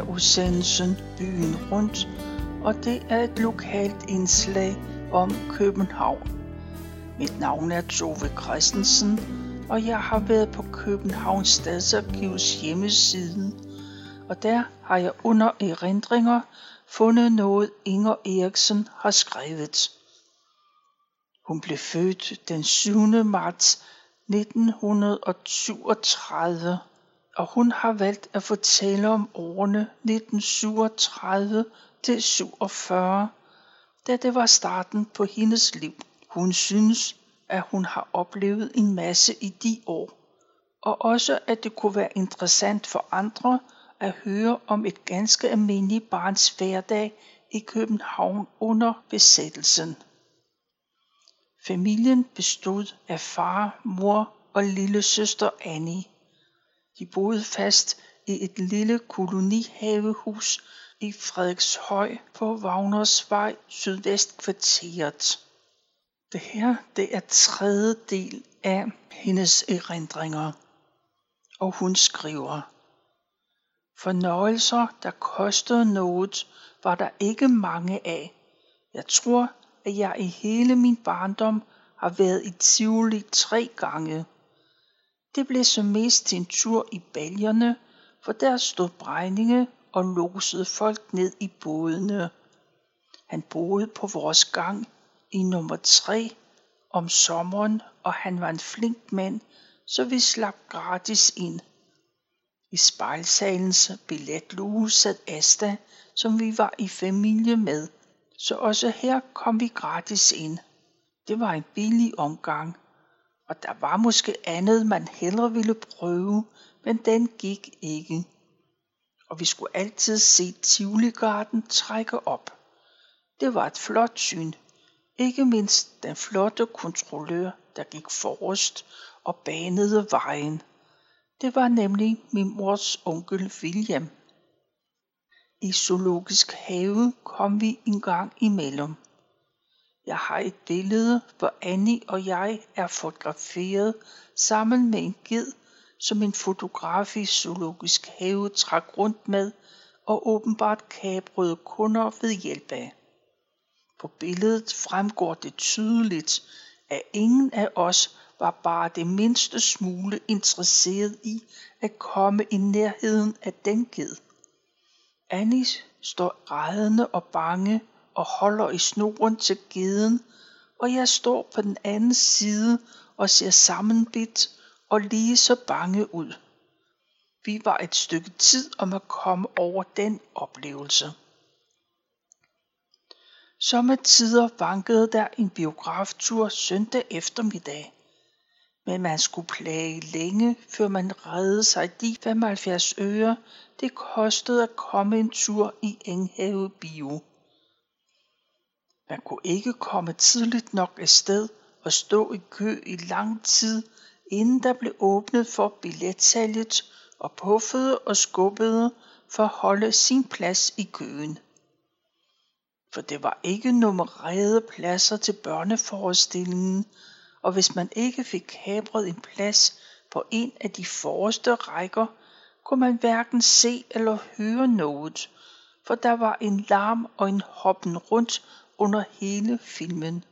af udsendelsen Byen Rundt, og det er et lokalt indslag om København. Mit navn er Tove Christensen, og jeg har været på Københavns Stadsarkivs hjemmeside, og der har jeg under erindringer fundet noget Inger Eriksen har skrevet. Hun blev født den 7. marts 1937, og hun har valgt at fortælle om årene 1937 til 47, da det var starten på hendes liv. Hun synes, at hun har oplevet en masse i de år, og også at det kunne være interessant for andre at høre om et ganske almindeligt barns hverdag i København under besættelsen. Familien bestod af far, mor og lille søster Annie. De boede fast i et lille kolonihavehus i Frederikshøj på Wagnersvej Sydvestkvarteret. Det her det er tredje del af hendes erindringer. Og hun skriver, Fornøjelser, der kostede noget, var der ikke mange af. Jeg tror, at jeg i hele min barndom har været i Tivoli tre gange. Det blev så mest til en tur i baljerne, for der stod Brejninge og losede folk ned i bådene. Han boede på vores gang i nummer tre om sommeren, og han var en flink mand, så vi slap gratis ind. I spejlsalens billetluge sad Asta, som vi var i familie med, så også her kom vi gratis ind. Det var en billig omgang, og der var måske andet, man hellere ville prøve, men den gik ikke. Og vi skulle altid se Tivoligarden trække op. Det var et flot syn, ikke mindst den flotte kontrollør, der gik forrest og banede vejen. Det var nemlig min mors onkel William. I zoologisk have kom vi en gang imellem. Jeg har et billede, hvor Annie og jeg er fotograferet sammen med en ged, som en fotograf i zoologisk have trak rundt med og åbenbart kabrede kunder ved hjælp af. På billedet fremgår det tydeligt, at ingen af os var bare det mindste smule interesseret i at komme i nærheden af den ged. Annie står grædende og bange og holder i snoren til geden, og jeg står på den anden side og ser sammenbidt og lige så bange ud. Vi var et stykke tid om at komme over den oplevelse. Sommetider vankede der en biograftur søndag eftermiddag. Men man skulle plage længe, før man reddede sig de 75 øre, det kostede at komme en tur i Enghave Bio. Man kunne ikke komme tidligt nok afsted og stå i kø i lang tid, inden der blev åbnet for billetsalget og puffede og skubbede for at holde sin plads i køen. For det var ikke nummererede pladser til børneforestillingen, og hvis man ikke fik kabret en plads på en af de forreste rækker, kunne man hverken se eller høre noget, for der var en larm og en hoppen rundt under hele filmen.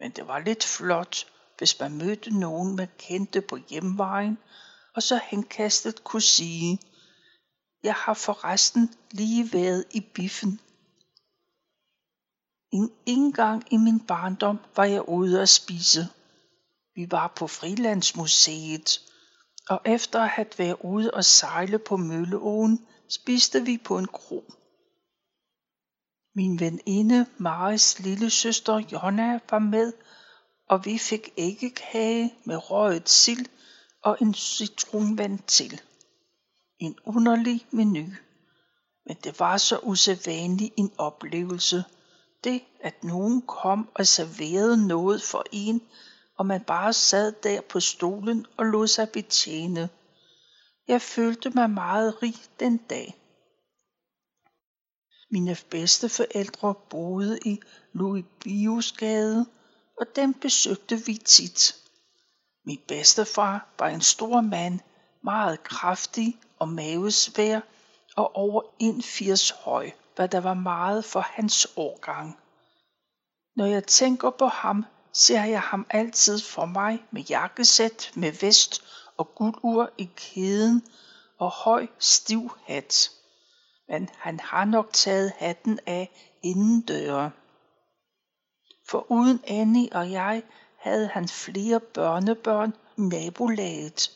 Men det var lidt flot, hvis man mødte nogen, man kendte på hjemvejen, og så henkastet kunne sige, jeg har forresten lige været i biffen en gang i min barndom var jeg ude at spise. Vi var på Frilandsmuseet, og efter at have været ude og sejle på Mølleåen, spiste vi på en kro. Min veninde Maris lille søster Jonna var med, og vi fik æggekage med røget sild og en citronvand til. En underlig menu, men det var så usædvanlig en oplevelse – det, at nogen kom og serverede noget for en, og man bare sad der på stolen og lod sig betjene. Jeg følte mig meget rig den dag. Mine bedsteforældre boede i Louis Biosgade, og dem besøgte vi tit. Min bedstefar var en stor mand meget kraftig og mavesvær og over 1,80 høj, hvad der var meget for hans årgang. Når jeg tænker på ham, ser jeg ham altid for mig med jakkesæt med vest og guldur i kæden og høj stiv hat. Men han har nok taget hatten af indendøre. For uden Annie og jeg havde han flere børnebørn i nabolaget,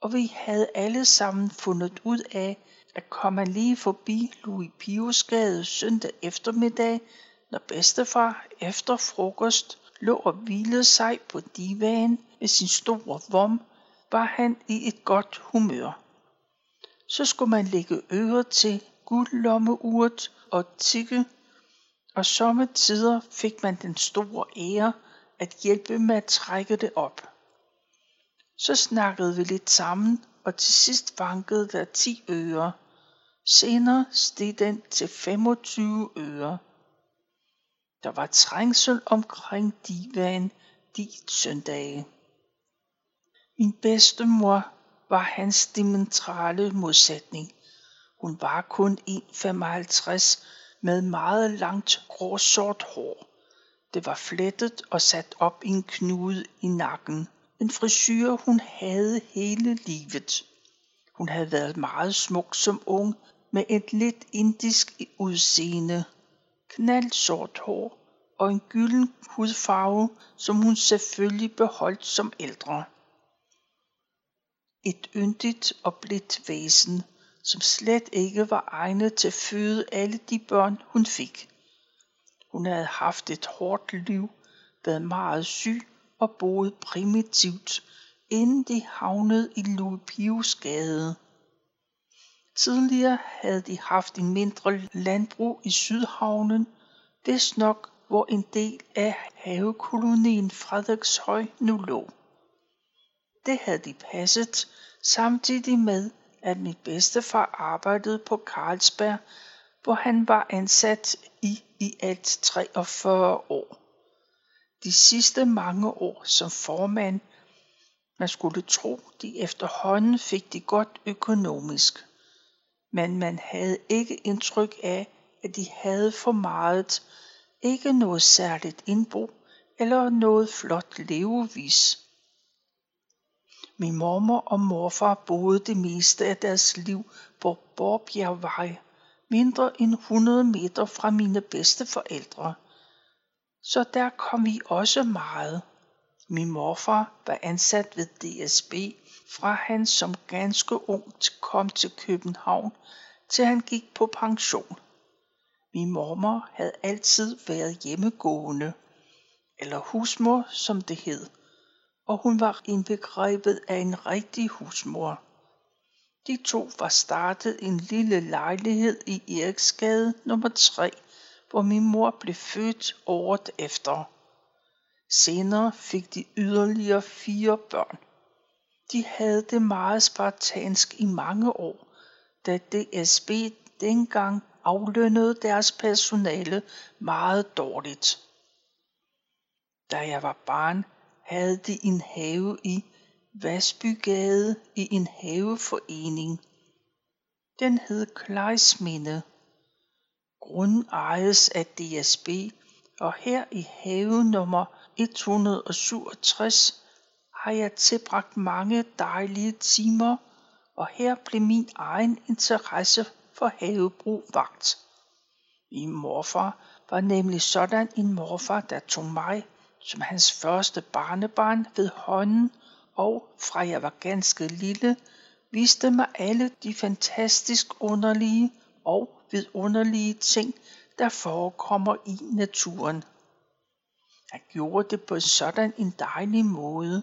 og vi havde alle sammen fundet ud af, at komme lige forbi Louis Piusgade søndag eftermiddag, når bedstefar efter frokost lå og hvilede sig på divan med sin store vom, var han i et godt humør. Så skulle man lægge øre til guldlommeuret og tikke, og sommetider fik man den store ære at hjælpe med at trække det op. Så snakkede vi lidt sammen, og til sidst vankede der 10 øre. Senere steg den til 25 øre. Der var trængsel omkring divan de søndage. Min bedstemor var hans dimensionale modsætning. Hun var kun 1,55 med meget langt gråsort hår. Det var flettet og sat op i en knude i nakken. En frisyr, hun havde hele livet. Hun havde været meget smuk som ung, med et lidt indisk udseende. Knaldsort hår og en gylden hudfarve, som hun selvfølgelig beholdt som ældre. Et yndigt og blidt væsen, som slet ikke var egnet til at føde alle de børn, hun fik. Hun havde haft et hårdt liv, været meget syg og boet primitivt, inden de havnede i Louis Pius gade. Tidligere havde de haft en mindre landbrug i Sydhavnen, vist nok hvor en del af havekolonien Frederikshøj nu lå. Det havde de passet, samtidig med, at min bedstefar arbejdede på Carlsberg, hvor han var ansat i i alt 43 år. De sidste mange år som formand, man skulle tro, de efterhånden fik det godt økonomisk. Men man havde ikke indtryk af, at de havde for meget, ikke noget særligt indbrug eller noget flot levevis. Min mormor og morfar boede det meste af deres liv på Borbjergvej, mindre end 100 meter fra mine bedste forældre. Så der kom vi også meget. Min morfar var ansat ved DSB, fra han som ganske ung kom til København, til han gik på pension. Min mormor havde altid været hjemmegående, eller husmor, som det hed og hun var indbegrebet af en rigtig husmor. De to var startet en lille lejlighed i Eriksgade nummer 3, hvor min mor blev født året efter. Senere fik de yderligere fire børn. De havde det meget spartansk i mange år, da DSB dengang aflønnede deres personale meget dårligt. Da jeg var barn, havde de en have i Vasbygade i en haveforening. Den hed Klejsminde. Grunden ejes af DSB, og her i have nummer 167 har jeg tilbragt mange dejlige timer, og her blev min egen interesse for havebrug vagt. Min morfar var nemlig sådan en morfar, der tog mig som hans første barnebarn ved hånden og fra jeg var ganske lille, viste mig alle de fantastisk underlige og vidunderlige ting, der forekommer i naturen. Han gjorde det på sådan en dejlig måde,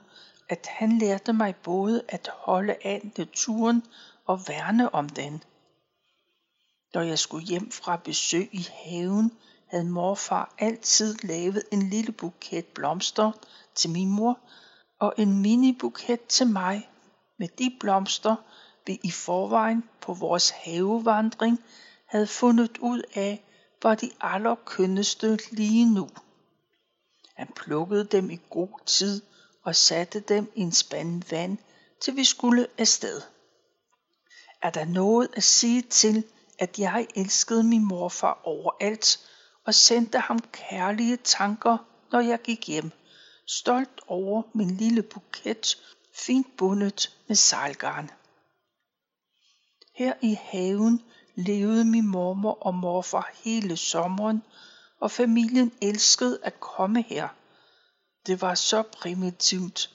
at han lærte mig både at holde af naturen og værne om den. Når jeg skulle hjem fra besøg i haven, havde morfar altid lavet en lille buket blomster til min mor og en mini-buket til mig. Med de blomster, vi i forvejen på vores havevandring havde fundet ud af, var de allerkønneste lige nu. Han plukkede dem i god tid og satte dem i en spand vand, til vi skulle afsted. Er der noget at sige til, at jeg elskede min morfar overalt og sendte ham kærlige tanker, når jeg gik hjem, stolt over min lille buket, fint bundet med sejlgarn. Her i haven levede min mormor og morfar hele sommeren, og familien elskede at komme her. Det var så primitivt,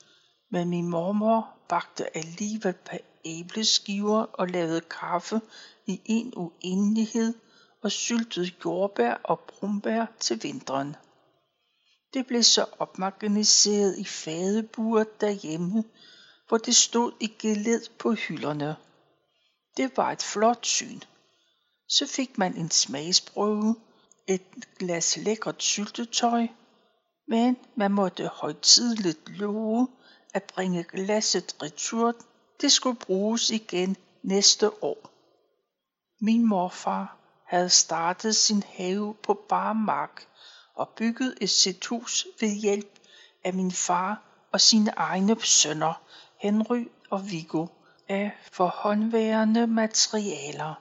men min mormor bagte alligevel på æbleskiver og lavede kaffe i en uendelighed og syltede jordbær og brumbær til vinteren. Det blev så opmagasineret i fadebuer derhjemme, hvor det stod i geled på hylderne. Det var et flot syn. Så fik man en smagsprøve, et glas lækkert syltetøj, men man måtte højtidligt love at bringe glasset retur. Det skulle bruges igen næste år. Min morfar havde startet sin have på bar mark og bygget et sit hus ved hjælp af min far og sine egne sønner, Henry og Viggo, af forhåndværende materialer.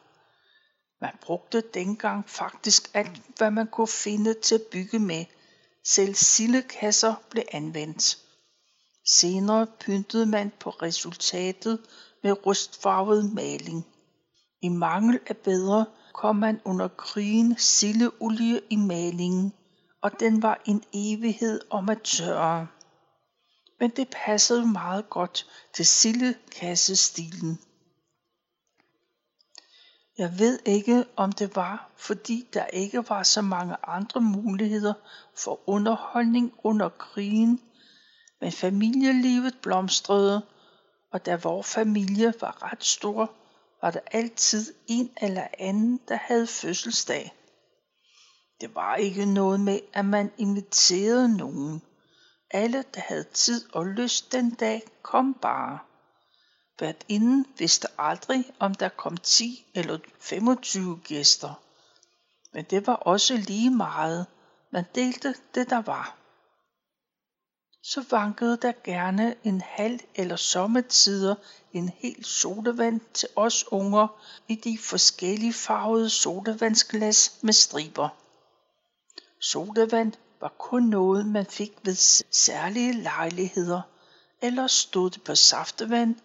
Man brugte dengang faktisk alt, hvad man kunne finde til at bygge med. Selv sildekasser blev anvendt. Senere pyntede man på resultatet med rustfarvet maling. I mangel af bedre kom man under krigen sildeolie i malingen, og den var en evighed om at tørre. Men det passede meget godt til sildekassestilen. Jeg ved ikke, om det var, fordi der ikke var så mange andre muligheder for underholdning under krigen, men familielivet blomstrede, og da vores familie var ret stor, var der altid en eller anden, der havde fødselsdag. Det var ikke noget med, at man inviterede nogen. Alle, der havde tid og lyst den dag, kom bare. Hvert inden vidste aldrig, om der kom 10 eller 25 gæster. Men det var også lige meget. Man delte det, der var så vankede der gerne en halv eller sommetider en hel sodavand til os unger i de forskellige farvede sodavandsglas med striber. Sodavand var kun noget, man fik ved særlige lejligheder, eller stod det på saftevand,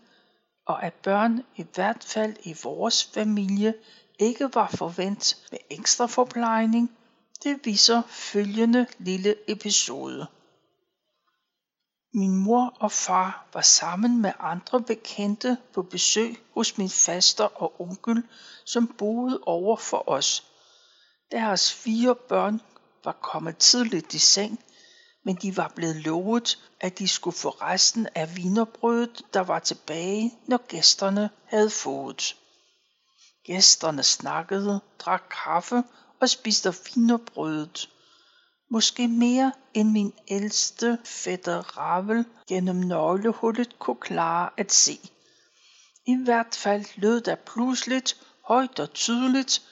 og at børn i hvert fald i vores familie ikke var forvent med ekstra forplejning, det viser følgende lille episode. Min mor og far var sammen med andre bekendte på besøg hos min faster og onkel, som boede over for os. Deres fire børn var kommet tidligt i seng, men de var blevet lovet, at de skulle få resten af vinerbrødet, der var tilbage, når gæsterne havde fået. Gæsterne snakkede, drak kaffe og spiste vinerbrødet måske mere end min ældste fætter Ravel gennem nøglehullet kunne klare at se. I hvert fald lød der pludseligt, højt og tydeligt,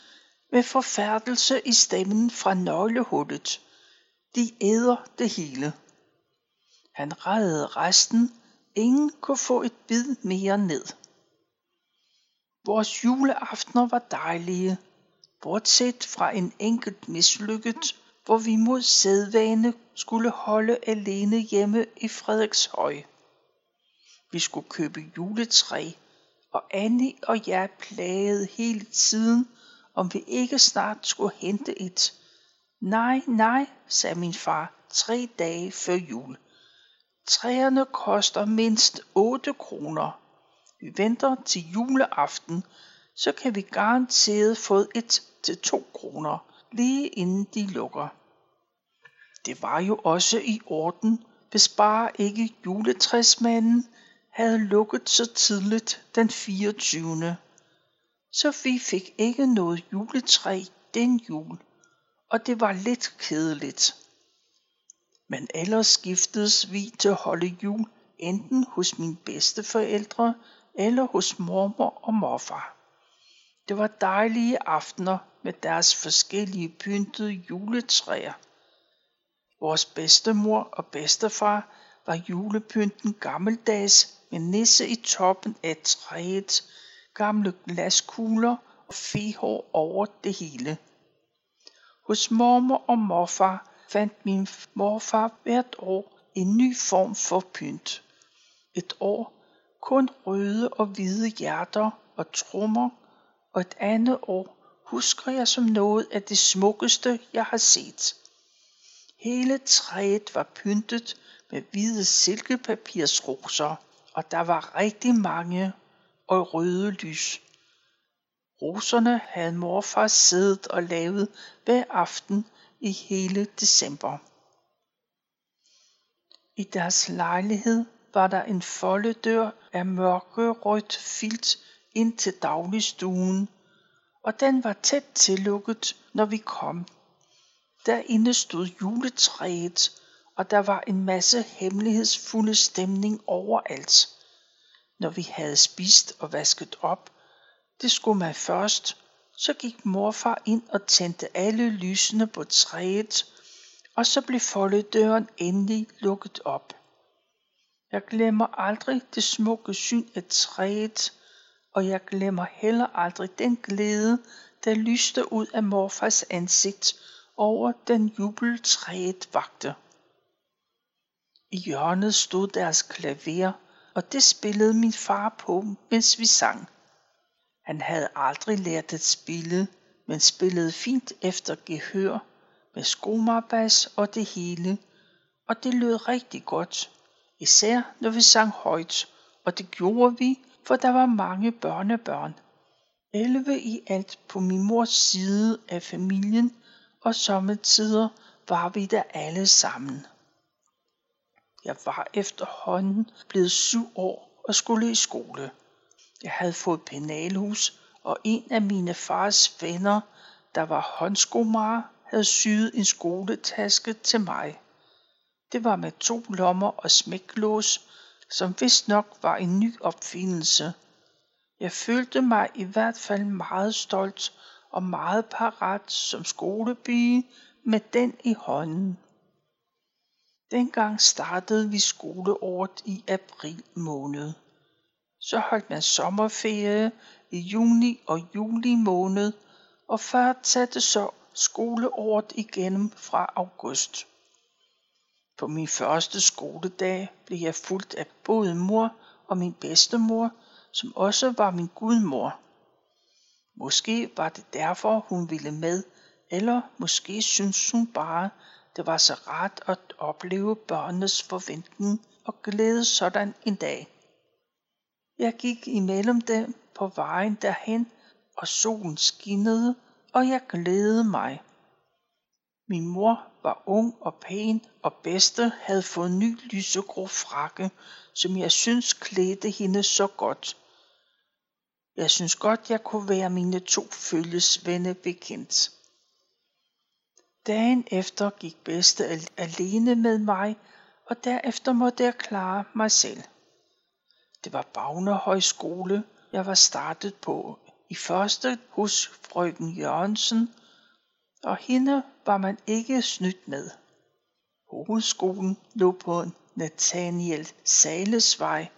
med forfærdelse i stemmen fra nøglehullet. De æder det hele. Han reddede resten. Ingen kunne få et bid mere ned. Vores juleaftener var dejlige, bortset fra en enkelt mislykket hvor vi mod sædvane skulle holde alene hjemme i Frederikshøj. Vi skulle købe juletræ, og Annie og jeg plagede hele tiden, om vi ikke snart skulle hente et. Nej, nej, sagde min far tre dage før jul. Træerne koster mindst 8 kroner. Vi venter til juleaften, så kan vi garanteret få et til 2 kroner lige inden de lukker. Det var jo også i orden, hvis bare ikke juletræsmanden havde lukket så tidligt den 24. Så vi fik ikke noget juletræ den jul, og det var lidt kedeligt. Men ellers skiftedes vi til at holde jul enten hos mine bedsteforældre eller hos mormor og morfar. Det var dejlige aftener med deres forskellige pyntede juletræer. Vores bedstemor og bedstefar var julepynten gammeldags med nisse i toppen af træet, gamle glaskugler og fehår over det hele. Hos mormor og morfar fandt min morfar hvert år en ny form for pynt. Et år kun røde og hvide hjerter og trommer, og et andet år husker jeg som noget af det smukkeste, jeg har set. Hele træet var pyntet med hvide silkepapirsroser, og der var rigtig mange og røde lys. Roserne havde morfar siddet og lavet hver aften i hele december. I deres lejlighed var der en foldedør af mørkerødt filt ind til dagligstuen, og den var tæt tillukket, når vi kom. Derinde stod juletræet, og der var en masse hemmelighedsfulde stemning overalt. Når vi havde spist og vasket op, det skulle man først, så gik morfar ind og tændte alle lysene på træet, og så blev foldedøren endelig lukket op. Jeg glemmer aldrig det smukke syn af træet, og jeg glemmer heller aldrig den glæde, der lyste ud af morfars ansigt over den jubel træet vagte. I hjørnet stod deres klaver, og det spillede min far på, mens vi sang. Han havde aldrig lært at spille, men spillede fint efter gehør, med skomarbas og det hele, og det lød rigtig godt, især når vi sang højt, og det gjorde vi, for der var mange børnebørn. 11 i alt på min mors side af familien, og sommetider var vi der alle sammen. Jeg var efterhånden blevet syv år og skulle i skole. Jeg havde fået penalhus, og en af mine fars venner, der var håndskomager, havde syet en skoletaske til mig. Det var med to lommer og smæklås, som vist nok var en ny opfindelse. Jeg følte mig i hvert fald meget stolt og meget parat som skolebige med den i hånden. Dengang startede vi skoleåret i april måned. Så holdt man sommerferie i juni og juli måned, og fortsatte så skoleåret igennem fra august. På min første skoledag blev jeg fulgt af både mor og min bedstemor, som også var min gudmor. Måske var det derfor, hun ville med, eller måske syntes hun bare, det var så rart at opleve børnenes forventning og glæde sådan en dag. Jeg gik imellem dem på vejen derhen, og solen skinnede, og jeg glædede mig. Min mor var ung og pæn, og bedste havde fået ny lysegrå frakke, som jeg synes klædte hende så godt. Jeg synes godt, jeg kunne være mine to følgesvende bekendt. Dagen efter gik bedste alene med mig, og derefter måtte jeg klare mig selv. Det var Bagner Højskole, jeg var startet på. I første hos frøken Jørgensen, og hende var man ikke snydt med. Hovedskolen lå på Nathaniel Salesvej,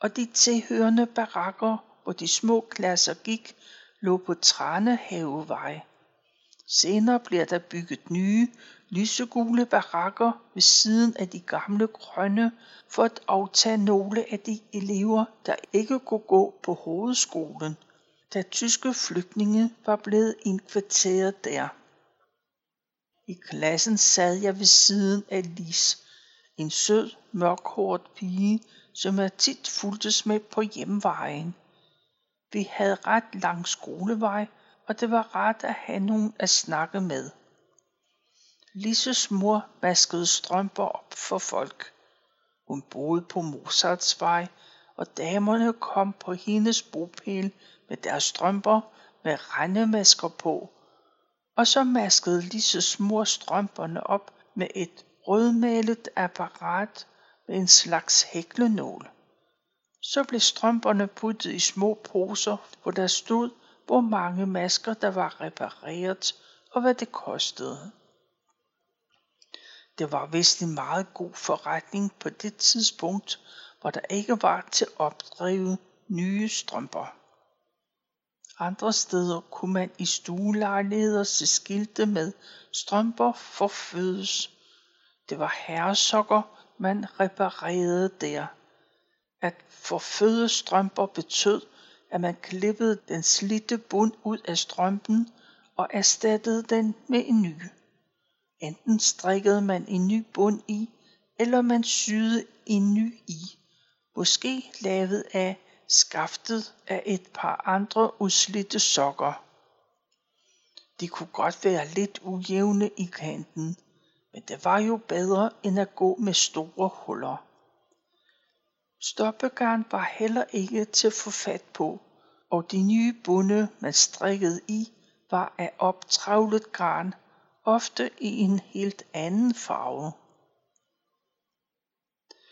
og de tilhørende barakker, hvor de små klasser gik, lå på Tranehavevej. Senere bliver der bygget nye, lysegule barakker ved siden af de gamle grønne for at aftage nogle af de elever, der ikke kunne gå på hovedskolen, da tyske flygtninge var blevet indkvarteret der. I klassen sad jeg ved siden af Lis, en sød, mørkhåret pige, som jeg tit fulgtes med på hjemvejen. Vi havde ret lang skolevej, og det var rart at have nogen at snakke med. Lises mor vaskede strømper op for folk. Hun boede på Mozartsvej, og damerne kom på hendes bopæl med deres strømper med rendemasker på. Og så maskede Lises mor strømperne op med et rødmalet apparat med en slags hæklenål. Så blev strømperne puttet i små poser, hvor der stod, hvor mange masker der var repareret og hvad det kostede. Det var vist en meget god forretning på det tidspunkt, hvor der ikke var til opdrive nye strømper. Andre steder kunne man i stuelejligheder se skilte med strømper forfødes. Det var herresokker, man reparerede der. At forføde strømper betød, at man klippede den slidte bund ud af strømpen og erstattede den med en ny. Enten strikkede man en ny bund i, eller man syede en ny i, måske lavet af skaftet af et par andre udslidte sokker. De kunne godt være lidt ujævne i kanten, men det var jo bedre end at gå med store huller. Stoppegarn var heller ikke til at få fat på, og de nye bunde, man strikkede i, var af optravlet garn, ofte i en helt anden farve.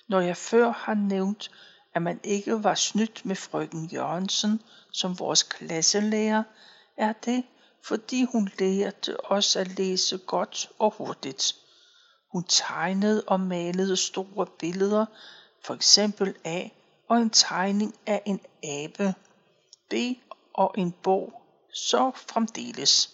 Når jeg før har nævnt, at man ikke var snydt med frøken Jørgensen som vores klasselærer, er det, fordi hun lærte os at læse godt og hurtigt. Hun tegnede og malede store billeder, for eksempel af og en tegning af en abe, B og en bog, så fremdeles.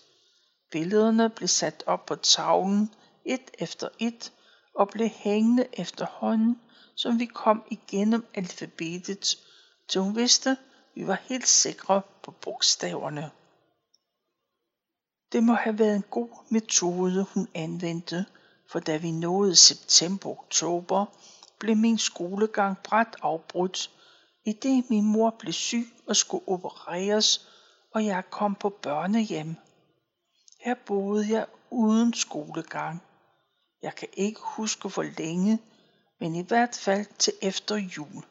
Billederne blev sat op på tavlen et efter et og blev hængende efterhånden, som vi kom igennem alfabetet, så hun vidste, vi var helt sikre på bogstaverne. Det må have været en god metode, hun anvendte, for da vi nåede september-oktober, blev min skolegang bræt afbrudt, i det min mor blev syg og skulle opereres, og jeg kom på børnehjem. Her boede jeg uden skolegang. Jeg kan ikke huske hvor længe, men i hvert fald til efter jul.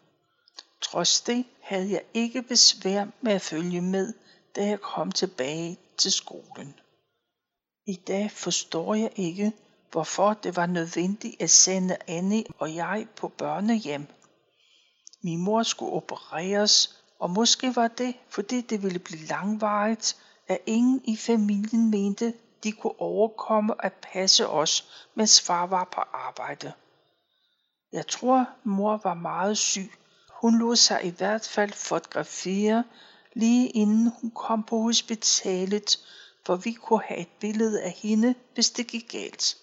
Trods det havde jeg ikke besvær med at følge med, da jeg kom tilbage til skolen. I dag forstår jeg ikke, hvorfor det var nødvendigt at sende Annie og jeg på børnehjem. Min mor skulle opereres, og måske var det, fordi det ville blive langvarigt, at ingen i familien mente, de kunne overkomme at passe os, mens far var på arbejde. Jeg tror, mor var meget syg. Hun lod sig i hvert fald fotografere, lige inden hun kom på hospitalet, for vi kunne have et billede af hende, hvis det gik galt.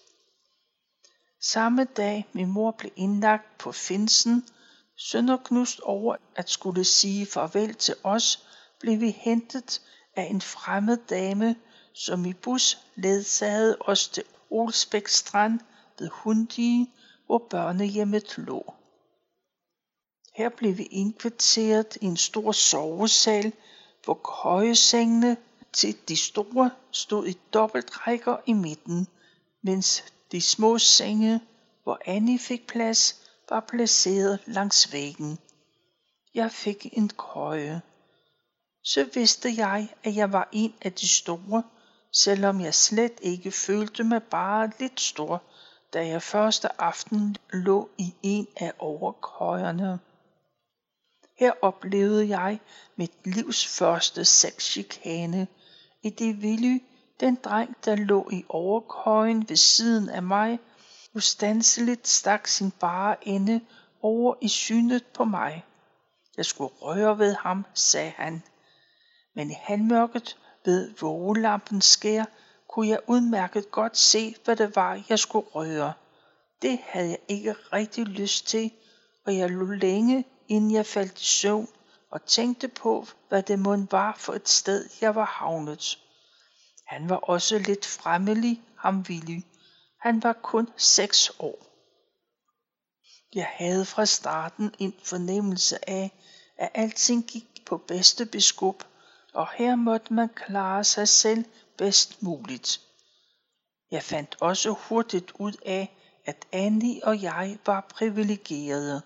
Samme dag min mor blev indlagt på Finsen, sønderknust over at skulle sige farvel til os, blev vi hentet af en fremmed dame, som i bus ledsagede os til Olsbæk Strand ved Hundige, hvor børnehjemmet lå. Her blev vi indkvarteret i en stor sovesal, hvor køjesengene til de store stod i dobbeltrækker i midten, mens de små senge, hvor Annie fik plads, var placeret langs væggen. Jeg fik en køje. Så vidste jeg, at jeg var en af de store, selvom jeg slet ikke følte mig bare lidt stor, da jeg første aften lå i en af overkøjerne. Her oplevede jeg mit livs første sexchikane, i det vilde den dreng, der lå i overkøjen ved siden af mig, ustanseligt stak sin bare ende over i synet på mig. Jeg skulle røre ved ham, sagde han. Men i halvmørket ved vågelampens skær kunne jeg udmærket godt se, hvad det var, jeg skulle røre. Det havde jeg ikke rigtig lyst til, og jeg lå længe, inden jeg faldt i søvn, og tænkte på, hvad det måtte var for et sted, jeg var havnet. Han var også lidt fremmelig, ham Willy. Han var kun seks år. Jeg havde fra starten en fornemmelse af, at alting gik på bedste beskub, og her måtte man klare sig selv bedst muligt. Jeg fandt også hurtigt ud af, at Annie og jeg var privilegerede.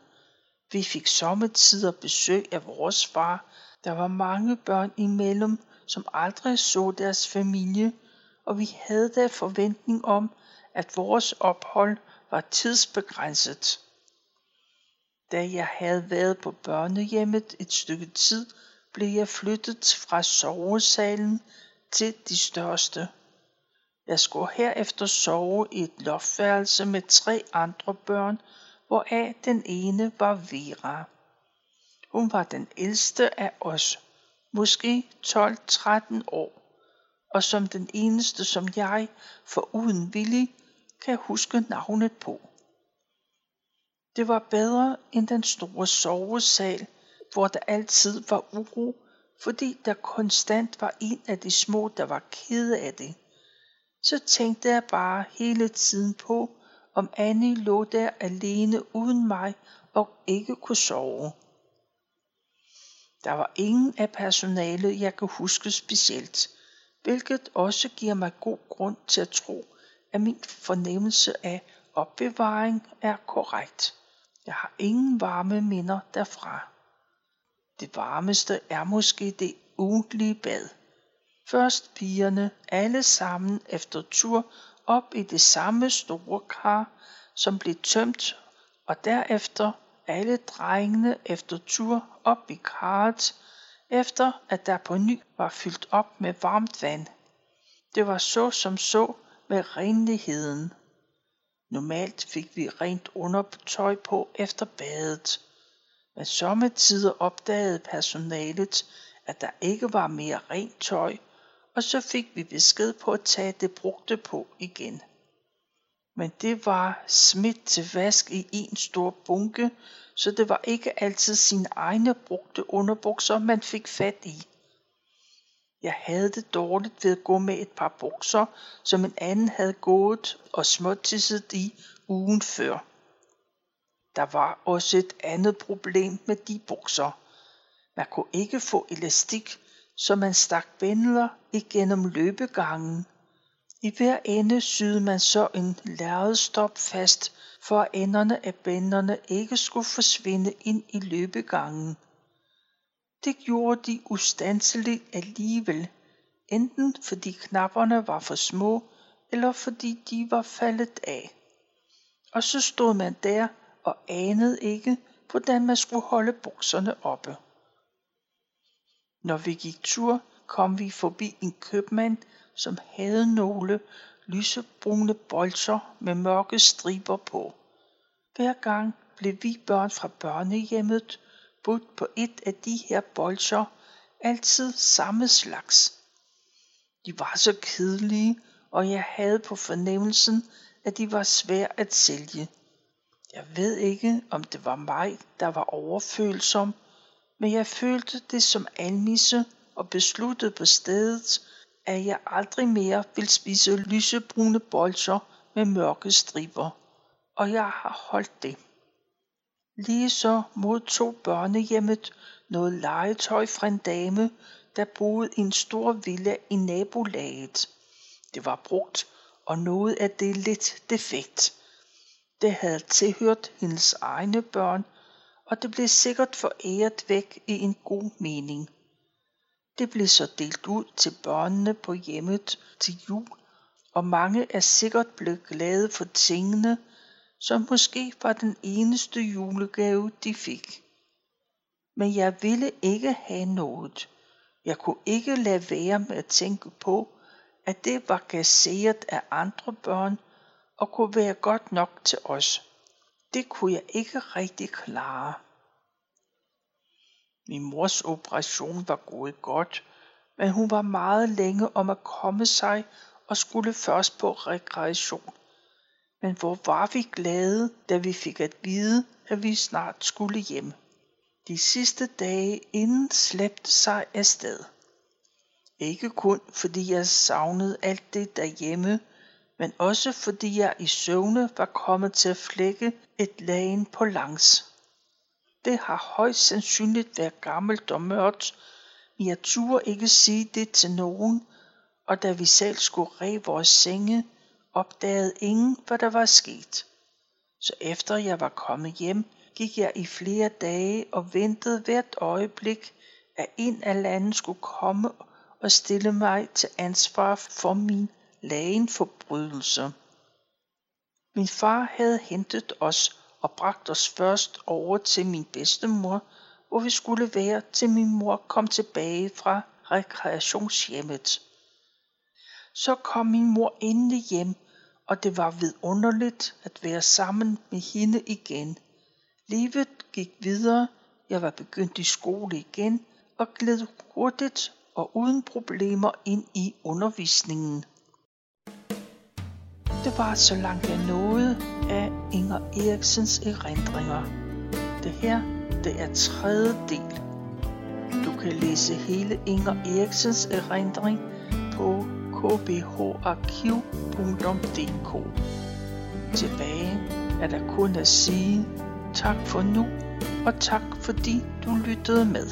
Vi fik sommetider besøg af vores far. Der var mange børn imellem, som aldrig så deres familie, og vi havde da forventning om, at vores ophold var tidsbegrænset. Da jeg havde været på børnehjemmet et stykke tid, blev jeg flyttet fra sovesalen til de største. Jeg skulle herefter sove i et loftværelse med tre andre børn, hvoraf den ene var Vera. Hun var den ældste af os, måske 12-13 år, og som den eneste, som jeg, for uden villig, kan huske navnet på. Det var bedre end den store sovesal, hvor der altid var uro, fordi der konstant var en af de små, der var kede af det. Så tænkte jeg bare hele tiden på, om Annie lå der alene uden mig og ikke kunne sove. Der var ingen af personalet, jeg kan huske specielt, hvilket også giver mig god grund til at tro, at min fornemmelse af opbevaring er korrekt. Jeg har ingen varme minder derfra. Det varmeste er måske det ugentlige bad. Først pigerne, alle sammen efter tur op i det samme store kar, som blev tømt, og derefter alle drengene efter tur op i karret, efter at der på ny var fyldt op med varmt vand. Det var så som så med renligheden. Normalt fik vi rent undertøj på efter badet, men sommetider opdagede personalet, at der ikke var mere rent tøj, og så fik vi besked på at tage det brugte på igen. Men det var smidt til vask i en stor bunke, så det var ikke altid sine egne brugte underbukser, man fik fat i. Jeg havde det dårligt ved at gå med et par bukser, som en anden havde gået og småtisset i ugen før. Der var også et andet problem med de bukser. Man kunne ikke få elastik, så man stak bændler igennem løbegangen. I hver ende syede man så en lærredstop fast, for at enderne af bænderne ikke skulle forsvinde ind i løbegangen. Det gjorde de ustanseligt alligevel, enten fordi knapperne var for små, eller fordi de var faldet af. Og så stod man der og anede ikke, hvordan man skulle holde bukserne oppe. Når vi gik tur, kom vi forbi en købmand, som havde nogle lysebrune bolser med mørke striber på. Hver gang blev vi børn fra børnehjemmet budt på et af de her bolser, altid samme slags. De var så kedelige, og jeg havde på fornemmelsen, at de var svære at sælge. Jeg ved ikke, om det var mig, der var overfølsom, men jeg følte det som almisse og besluttede på stedet, at jeg aldrig mere vil spise lysebrune bolcher med mørke striber. Og jeg har holdt det. Lige så modtog børnehjemmet noget legetøj fra en dame, der boede i en stor villa i nabolaget. Det var brugt, og noget af det lidt defekt. Det havde tilhørt hendes egne børn, og det blev sikkert foræret væk i en god mening. Det blev så delt ud til børnene på hjemmet til jul, og mange er sikkert blevet glade for tingene, som måske var den eneste julegave, de fik. Men jeg ville ikke have noget. Jeg kunne ikke lade være med at tænke på, at det var kasseret af andre børn og kunne være godt nok til os. Det kunne jeg ikke rigtig klare. Min mors operation var gået godt, men hun var meget længe om at komme sig og skulle først på rekreation. Men hvor var vi glade, da vi fik at vide, at vi snart skulle hjem. De sidste dage inden slæbte sig afsted. Ikke kun fordi jeg savnede alt det derhjemme, men også fordi jeg i søvne var kommet til at flække et lagen på langs. Det har højst sandsynligt været gammelt og mørkt, men jeg turde ikke sige det til nogen, og da vi selv skulle re vores senge, opdagede ingen, hvad der var sket. Så efter jeg var kommet hjem, gik jeg i flere dage og ventede hvert øjeblik, at en af landet skulle komme og stille mig til ansvar for min lagen forbrydelse. Min far havde hentet os og bragt os først over til min bedstemor, hvor vi skulle være til min mor kom tilbage fra rekreationshjemmet. Så kom min mor endelig hjem, og det var vidunderligt at være sammen med hende igen. Livet gik videre, jeg var begyndt i skole igen og gled hurtigt og uden problemer ind i undervisningen. Det var så langt jeg nåede af Inger Eriksens erindringer. Det her, det er tredje del. Du kan læse hele Inger Eriksens erindring på kbharkiv.dk. Tilbage er der kun at sige tak for nu, og tak fordi du lyttede med.